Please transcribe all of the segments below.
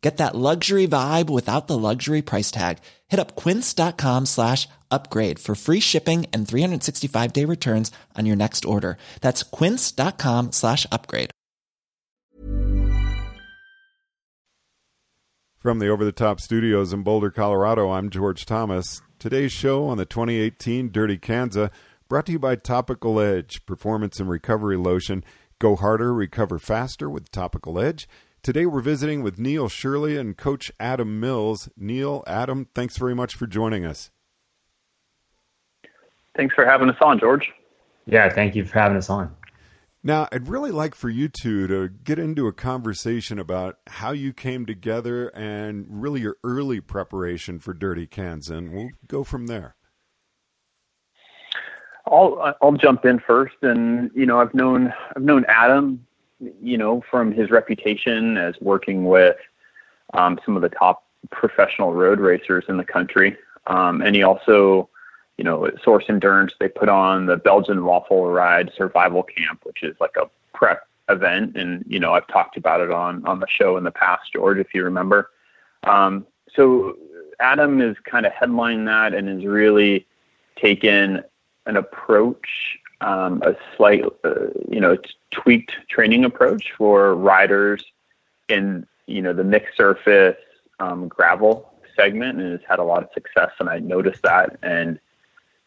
Get that luxury vibe without the luxury price tag. Hit up quince.com slash upgrade for free shipping and 365 day returns on your next order. That's quince.com slash upgrade. From the Over the Top studios in Boulder, Colorado, I'm George Thomas. Today's show on the 2018 Dirty Kanza brought to you by Topical Edge, performance and recovery lotion. Go harder, recover faster with Topical Edge. Today we're visiting with Neil Shirley and Coach Adam Mills. Neil, Adam, thanks very much for joining us. Thanks for having us on, George. Yeah, thank you for having us on. Now, I'd really like for you two to get into a conversation about how you came together and really your early preparation for Dirty Kanza, and we'll go from there. I'll I'll jump in first, and you know I've known I've known Adam, you know, from his reputation as working with um, some of the top professional road racers in the country, um, and he also you know, Source Endurance, they put on the Belgian Waffle Ride Survival Camp, which is like a prep event. And, you know, I've talked about it on, on the show in the past, George, if you remember. Um, so Adam is kind of headlining that and has really taken an approach, um, a slight, uh, you know, tweaked training approach for riders in, you know, the mixed surface um, gravel segment and has had a lot of success. And I noticed that. And,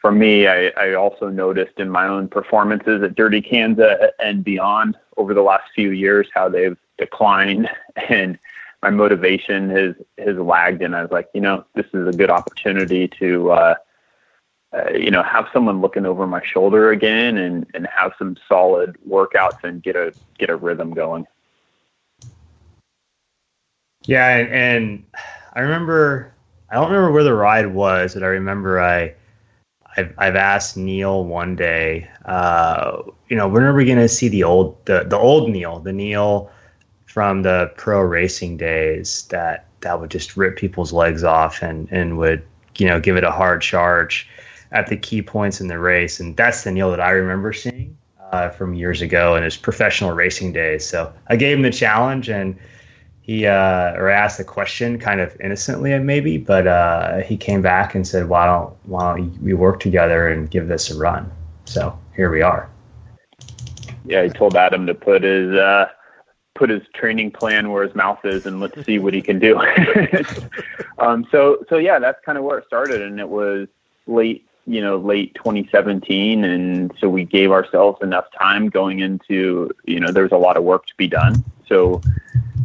for me, I, I, also noticed in my own performances at Dirty Kanza and beyond over the last few years how they've declined and my motivation has has lagged. And I was like, you know, this is a good opportunity to, uh, uh, you know, have someone looking over my shoulder again and and have some solid workouts and get a get a rhythm going. Yeah, and, and I remember I don't remember where the ride was, but I remember I I've I've asked Neil one day, uh, you know, when are we going to see the old the the old Neil, the Neil from the pro racing days that that would just rip people's legs off and and would you know give it a hard charge at the key points in the race, and that's the Neil that I remember seeing uh, from years ago in his professional racing days. So I gave him the challenge and he uh, or asked the question kind of innocently maybe, but uh, he came back and said, "Why don't why don't we work together and give this a run?" So here we are. Yeah, he told Adam to put his uh, put his training plan where his mouth is, and let's see what he can do. um, so so yeah, that's kind of where it started, and it was late you know late 2017 and so we gave ourselves enough time going into you know there's a lot of work to be done so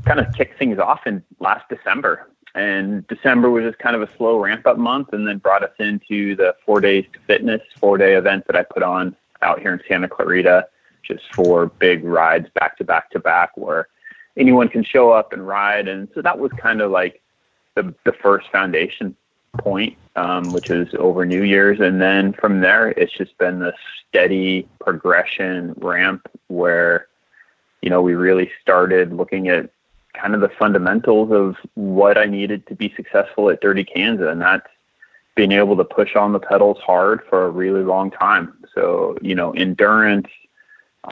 kind of kicked things off in last December. And December was just kind of a slow ramp up month and then brought us into the four days to fitness, four day event that I put on out here in Santa Clarita, just four big rides back to back to back where anyone can show up and ride. And so that was kind of like the, the first foundation point, um, which is over New Year's. And then from there, it's just been the steady progression ramp where, you know, we really started looking at kind of the fundamentals of what I needed to be successful at Dirty Kanza. and that's being able to push on the pedals hard for a really long time. So, you know, endurance,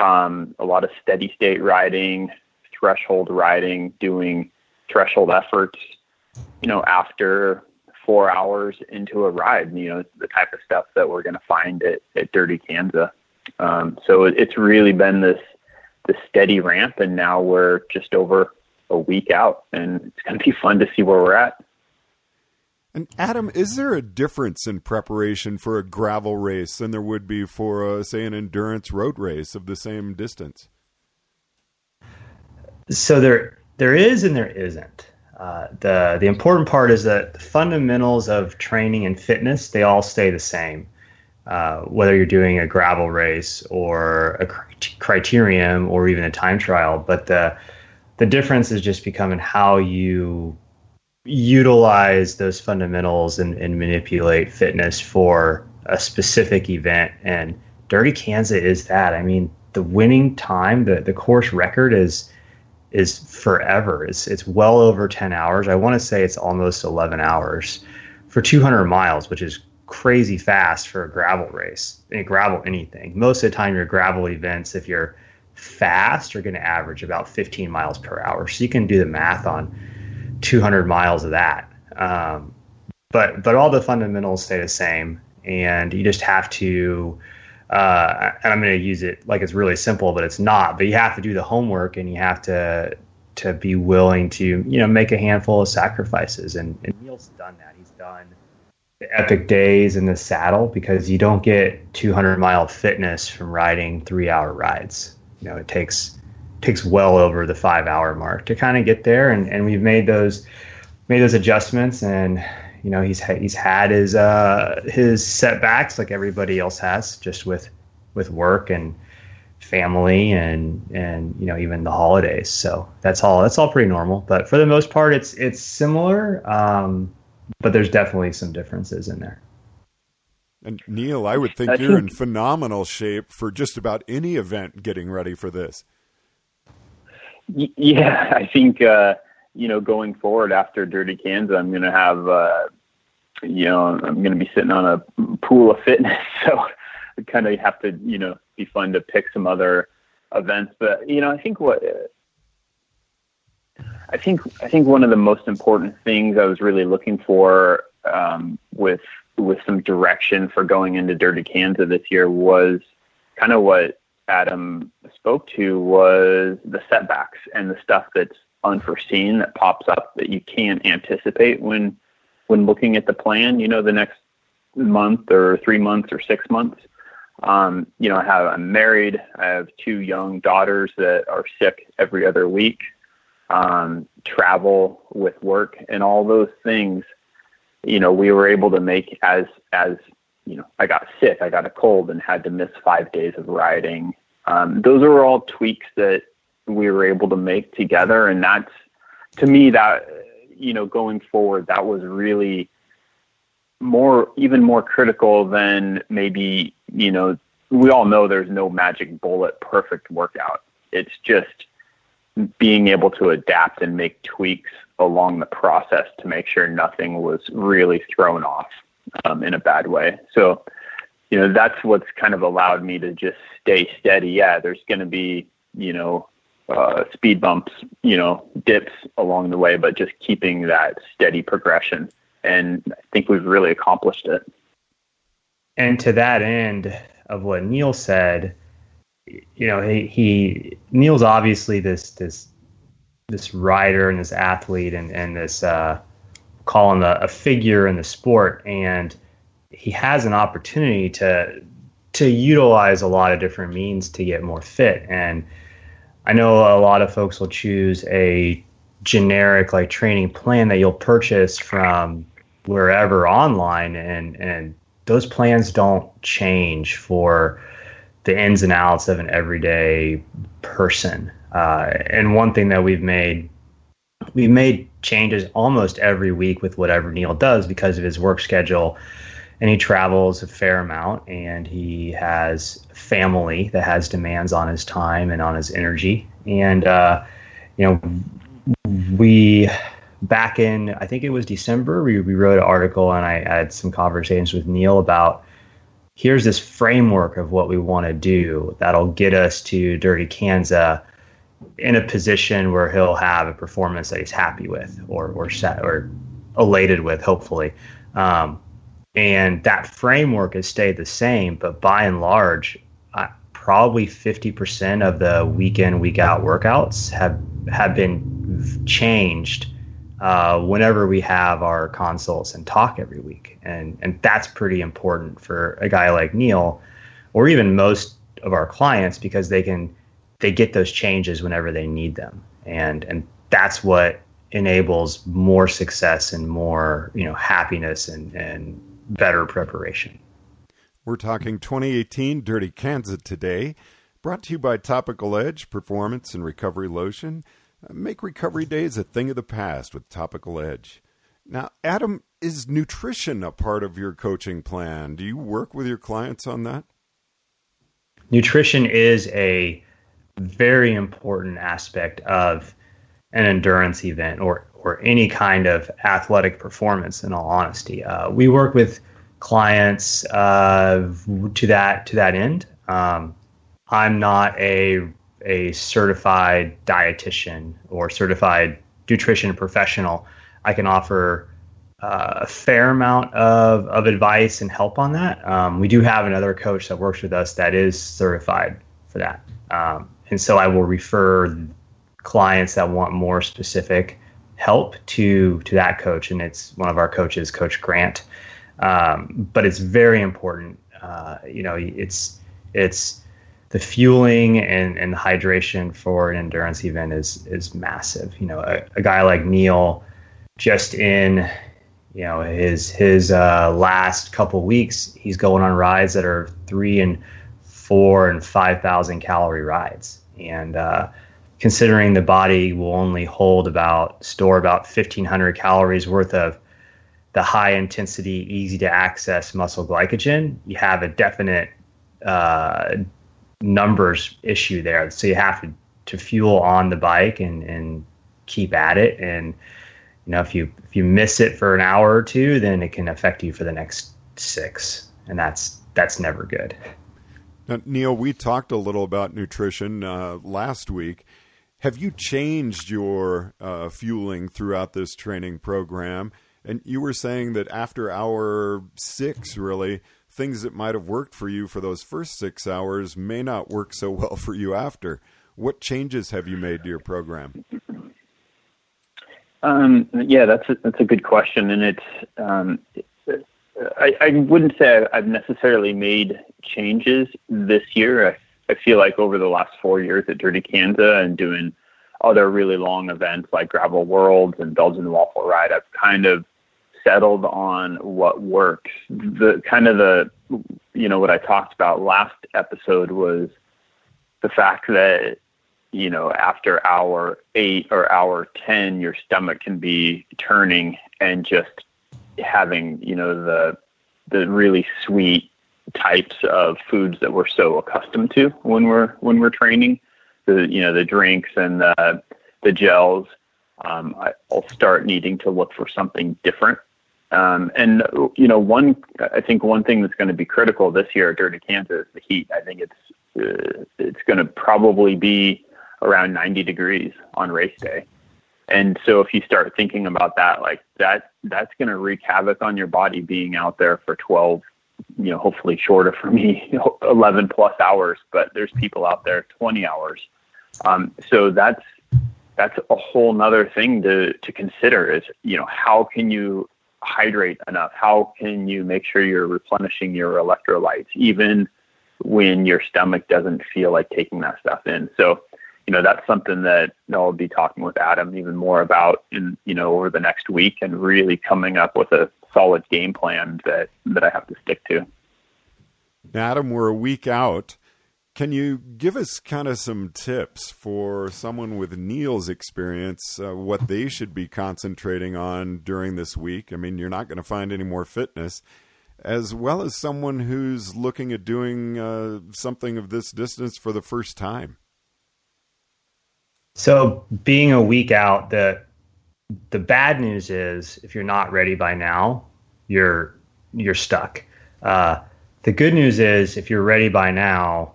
um, a lot of steady state riding, threshold riding, doing threshold efforts, you know, after four hours into a ride, you know, the type of stuff that we're going to find at, at Dirty Kanza. Um, so it's really been this, this steady ramp, and now we're just over a week out, and it's going to be fun to see where we're at. And Adam, is there a difference in preparation for a gravel race than there would be for, a, say, an endurance road race of the same distance? So there, there is, and there isn't. Uh, the the important part is that the fundamentals of training and fitness they all stay the same. Uh, whether you're doing a gravel race or a criterium or even a time trial, but the the difference is just becoming how you utilize those fundamentals and, and manipulate fitness for a specific event. And Dirty Kanza is that. I mean, the winning time, the, the course record is is forever. It's it's well over 10 hours. I want to say it's almost 11 hours for 200 miles, which is crazy fast for a gravel race. Mean, gravel anything. Most of the time, your gravel events, if you're fast, you're going to average about 15 miles per hour. So you can do the math on 200 miles of that. Um, but but all the fundamentals stay the same, and you just have to. Uh, and I'm going to use it like it's really simple, but it's not. But you have to do the homework, and you have to to be willing to you know make a handful of sacrifices. And, and Neil's done that. He's done the epic days in the saddle because you don't get 200 mile fitness from riding three hour rides. You know, it takes takes well over the five hour mark to kind of get there, and, and we've made those made those adjustments, and you know he's he's had his uh, his setbacks like everybody else has, just with with work and family and and you know even the holidays. So that's all that's all pretty normal. But for the most part, it's it's similar, um, but there's definitely some differences in there. And Neil, I would think you're in phenomenal shape for just about any event getting ready for this. Yeah, I think uh, you know going forward after Dirty Kanza, I'm going to have uh, you know I'm going to be sitting on a pool of fitness, so I kind of have to you know be fun to pick some other events. But you know I think what I think I think one of the most important things I was really looking for um, with with some direction for going into Dirty Kanza this year was kind of what Adam spoke to was the setbacks and the stuff that's unforeseen that pops up that you can't anticipate when when looking at the plan. You know, the next month or three months or six months. Um, you know, I have I'm married. I have two young daughters that are sick every other week. Um, travel with work and all those things. You know, we were able to make as as you know, I got sick, I got a cold, and had to miss five days of riding. Um, those are all tweaks that we were able to make together, and that's to me that you know going forward that was really more even more critical than maybe you know we all know there's no magic bullet perfect workout. It's just being able to adapt and make tweaks along the process to make sure nothing was really thrown off um, in a bad way. So, you know, that's what's kind of allowed me to just stay steady. Yeah, there's going to be, you know, uh, speed bumps, you know, dips along the way, but just keeping that steady progression. And I think we've really accomplished it. And to that end of what Neil said, you know, he, he Neil's obviously this this this rider and this athlete and and this uh, call a, a figure in the sport, and he has an opportunity to to utilize a lot of different means to get more fit. And I know a lot of folks will choose a generic like training plan that you'll purchase from wherever online and and those plans don't change for the ins and outs of an everyday person. Uh, and one thing that we've made we've made changes almost every week with whatever Neil does because of his work schedule. And he travels a fair amount and he has family that has demands on his time and on his energy. And, uh, you know, we back in, I think it was December, we, we wrote an article and I had some conversations with Neil about here's this framework of what we want to do that'll get us to Dirty Kanza in a position where he'll have a performance that he's happy with or or set or elated with, hopefully. Um, and that framework has stayed the same, but by and large, uh, probably 50% of the week in, week out workouts have have been changed uh, whenever we have our consults and talk every week. And, and that's pretty important for a guy like Neil or even most of our clients because they can they get those changes whenever they need them. And and that's what enables more success and more, you know, happiness and, and better preparation. We're talking 2018 Dirty Kanza today, brought to you by Topical Edge Performance and Recovery Lotion. Uh, make recovery days a thing of the past with Topical Edge. Now, Adam, is nutrition a part of your coaching plan? Do you work with your clients on that? Nutrition is a very important aspect of an endurance event or or any kind of athletic performance. In all honesty, uh, we work with clients uh, to that to that end. Um, I'm not a a certified dietitian or certified nutrition professional, I can offer uh, a fair amount of, of advice and help on that. Um, we do have another coach that works with us that is certified for that. Um, and so I will refer clients that want more specific help to to that coach, and it's one of our coaches, Coach Grant. Um, but it's very important. Uh, you know, it's it's the fueling and, and hydration for an endurance event is is massive. You know, a, a guy like Neil, just in you know his his uh, last couple weeks, he's going on rides that are three and four and five thousand calorie rides, and uh, considering the body will only hold about store about fifteen hundred calories worth of the high intensity, easy to access muscle glycogen, you have a definite uh, numbers issue there. So you have to, to fuel on the bike and, and keep at it. And you know, if you if you miss it for an hour or two, then it can affect you for the next six, and that's that's never good. Now, Neil, we talked a little about nutrition uh, last week. Have you changed your uh, fueling throughout this training program? And you were saying that after hour six, really, things that might have worked for you for those first six hours may not work so well for you after. What changes have you made to your program? Um, yeah, that's a, that's a good question, and it's um, I, I wouldn't say I've necessarily made changes this year. I, I feel like over the last four years at Dirty Kanza and doing other really long events like Gravel Worlds and Belgian Waffle Ride, I've kind of settled on what works. The kind of the you know what I talked about last episode was the fact that you know after hour 8 or hour 10 your stomach can be turning and just having you know the the really sweet types of foods that we're so accustomed to when we're when we're training the you know the drinks and the the gels um, I'll start needing to look for something different um, and you know, one I think one thing that's going to be critical this year at Dirty Kanza is the heat. I think it's uh, it's going to probably be around 90 degrees on race day. And so if you start thinking about that, like that, that's going to wreak havoc on your body being out there for 12, you know, hopefully shorter for me, 11 plus hours, but there's people out there 20 hours. Um, so that's, that's a whole nother thing to, to consider is, you know, how can you hydrate enough? How can you make sure you're replenishing your electrolytes even when your stomach doesn't feel like taking that stuff in? So, you know, that's something that I'll be talking with Adam even more about in, you know, over the next week and really coming up with a solid game plan that, that I have to stick to. Adam, we're a week out. Can you give us kind of some tips for someone with Neil's experience, uh, what they should be concentrating on during this week? I mean, you're not going to find any more fitness, as well as someone who's looking at doing uh, something of this distance for the first time. So, being a week out, the the bad news is if you're not ready by now, you're you're stuck. Uh, the good news is if you're ready by now,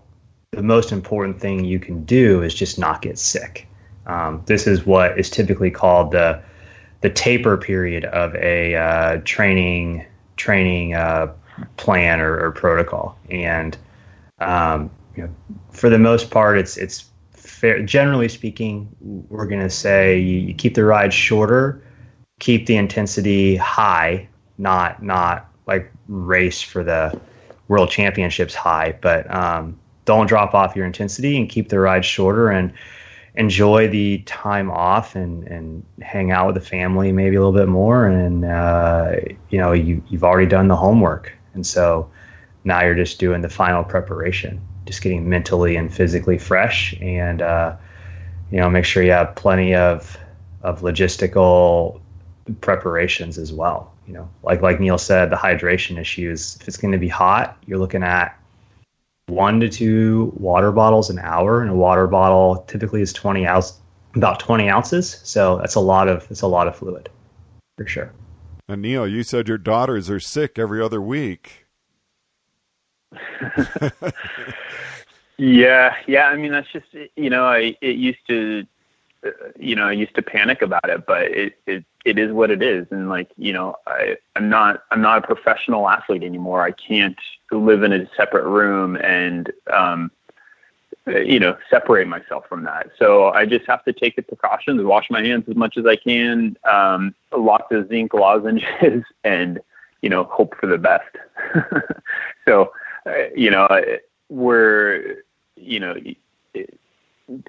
the most important thing you can do is just not get sick. Um, this is what is typically called the the taper period of a uh, training training uh, plan or, or, protocol, and um, you know, for the most part, it's it's fair. Generally speaking, we're going to say you, you, keep the ride shorter keep the intensity high, not not like race for the world championships high, but um, don't drop off your intensity and keep the ride shorter and enjoy the time off and, and hang out with the family maybe a little bit more. And, uh, you know, you, you've already done the homework. And so now you're just doing the final preparation, just getting mentally and physically fresh and, uh, you know, make sure you have plenty of, of logistical preparations as well. You know, like, like Neil said, the hydration issues, if it's going to be hot, you're looking at one to two water bottles an hour, and a water bottle typically is 20 ounce, about 20 ounces. So that's a lot of it's a lot of fluid, for sure. And Neil, you said your daughters are sick every other week. Yeah, yeah. I mean, that's just you know, I it used to, uh, you know, I used to panic about it, but it it it is what it is and like you know i i'm not i'm not a professional athlete anymore i can't live in a separate room and um you know separate myself from that so i just have to take the precautions wash my hands as much as i can um lock the zinc lozenges and you know hope for the best so uh, you know we're you know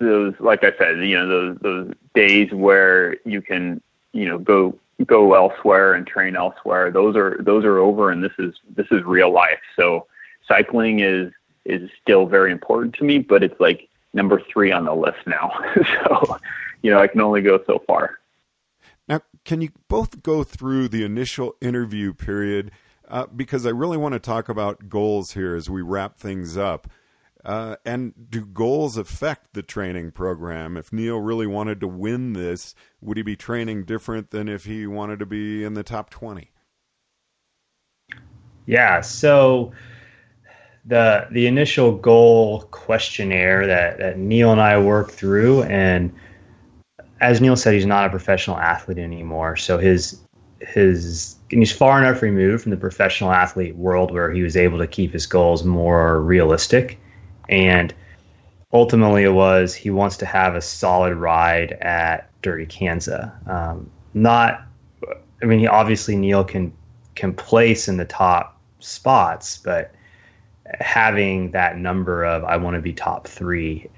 those like i said you know those those days where you can you know go go elsewhere and train elsewhere those are those are over and this is this is real life. So cycling is is still very important to me but it's like number 3 on the list now. So you know I can only go so far. Now can you both go through the initial interview period uh, because I really want to talk about goals here as we wrap things up uh, and do goals affect the training program? If Neil really wanted to win this, would he be training different than if he wanted to be in the top 20? Yeah, so the the initial goal questionnaire that, that Neil and I worked through and as Neil said, he's not a professional athlete anymore. So his his and he's far enough removed from the professional athlete world where he was able to keep his goals more realistic and ultimately, it was he wants to have a solid ride at Dirty Kanza. Um, not, I mean, he obviously Neil can can place in the top spots, but having that number of I want to be top three,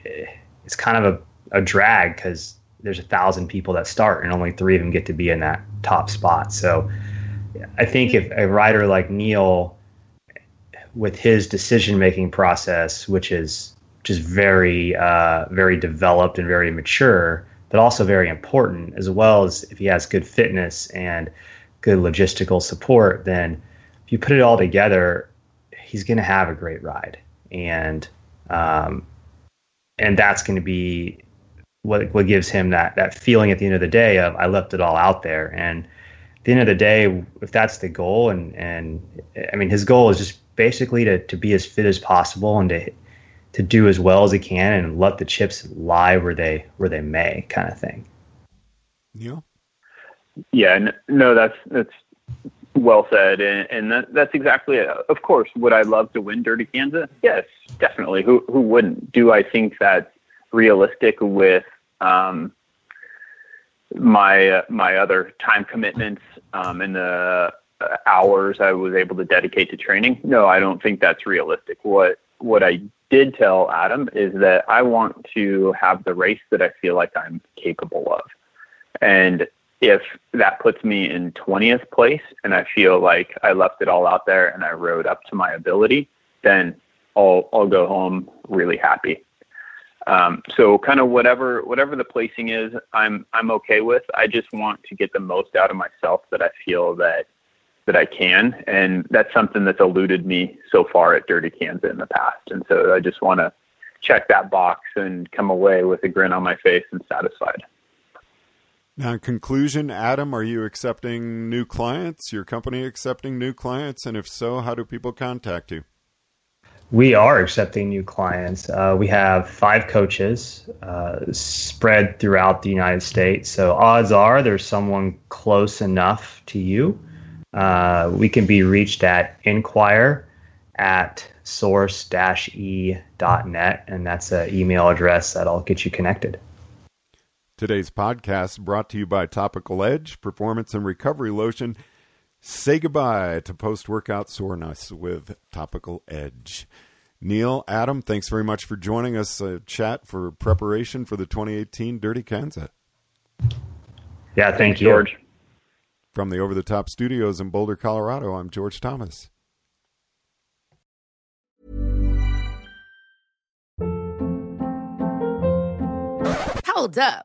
it's kind of a, a drag because there's a thousand people that start and only three of them get to be in that top spot. So I think if a rider like Neil with his decision making process, which is just very uh, very developed and very mature, but also very important, as well as if he has good fitness and good logistical support, then if you put it all together, he's going to have a great ride, and um, and that's going to be what what gives him that that feeling at the end of the day of I left it all out there. And the end of the day if that's the goal and and I mean his goal is just basically to, to be as fit as possible and to to do as well as he can and let the chips lie where they where they may kind of thing. Yeah. Yeah, no, that's that's well said, and, and that, that's exactly it. Of course, would I love to win Dirty Kanza? Yes, definitely. Who who wouldn't? Do I think that's realistic with um, my uh, my other time commitments um, and the hours I was able to dedicate to training. No, I don't think that's realistic. What what I did tell Adam is that I want to have the race that I feel like I'm capable of. And if that puts me in 20th place and I feel like I left it all out there and I rode up to my ability, then I'll I'll go home really happy. Um, so kind of whatever whatever the placing is, I'm I'm okay with. I just want to get the most out of myself that I feel that that I can. And that's something that's eluded me so far at Dirty Kanza in the past. And so I just want to check that box and come away with a grin on my face and satisfied. Now, in conclusion, Adam, are you accepting new clients? Your company accepting new clients? And if so, how do people contact you? We are accepting new clients. Uh, we have five coaches uh, spread throughout the United States. So odds are there's someone close enough to you uh, we can be reached at inquire at source-e.net, and that's an email address that'll get you connected. Today's podcast brought to you by Topical Edge Performance and Recovery Lotion. Say goodbye to post workout soreness with Topical Edge. Neil, Adam, thanks very much for joining us. Uh, chat for preparation for the 2018 Dirty Kanza. Yeah, thank you, George. From the Over the Top Studios in Boulder, Colorado, I'm George Thomas. Hold up.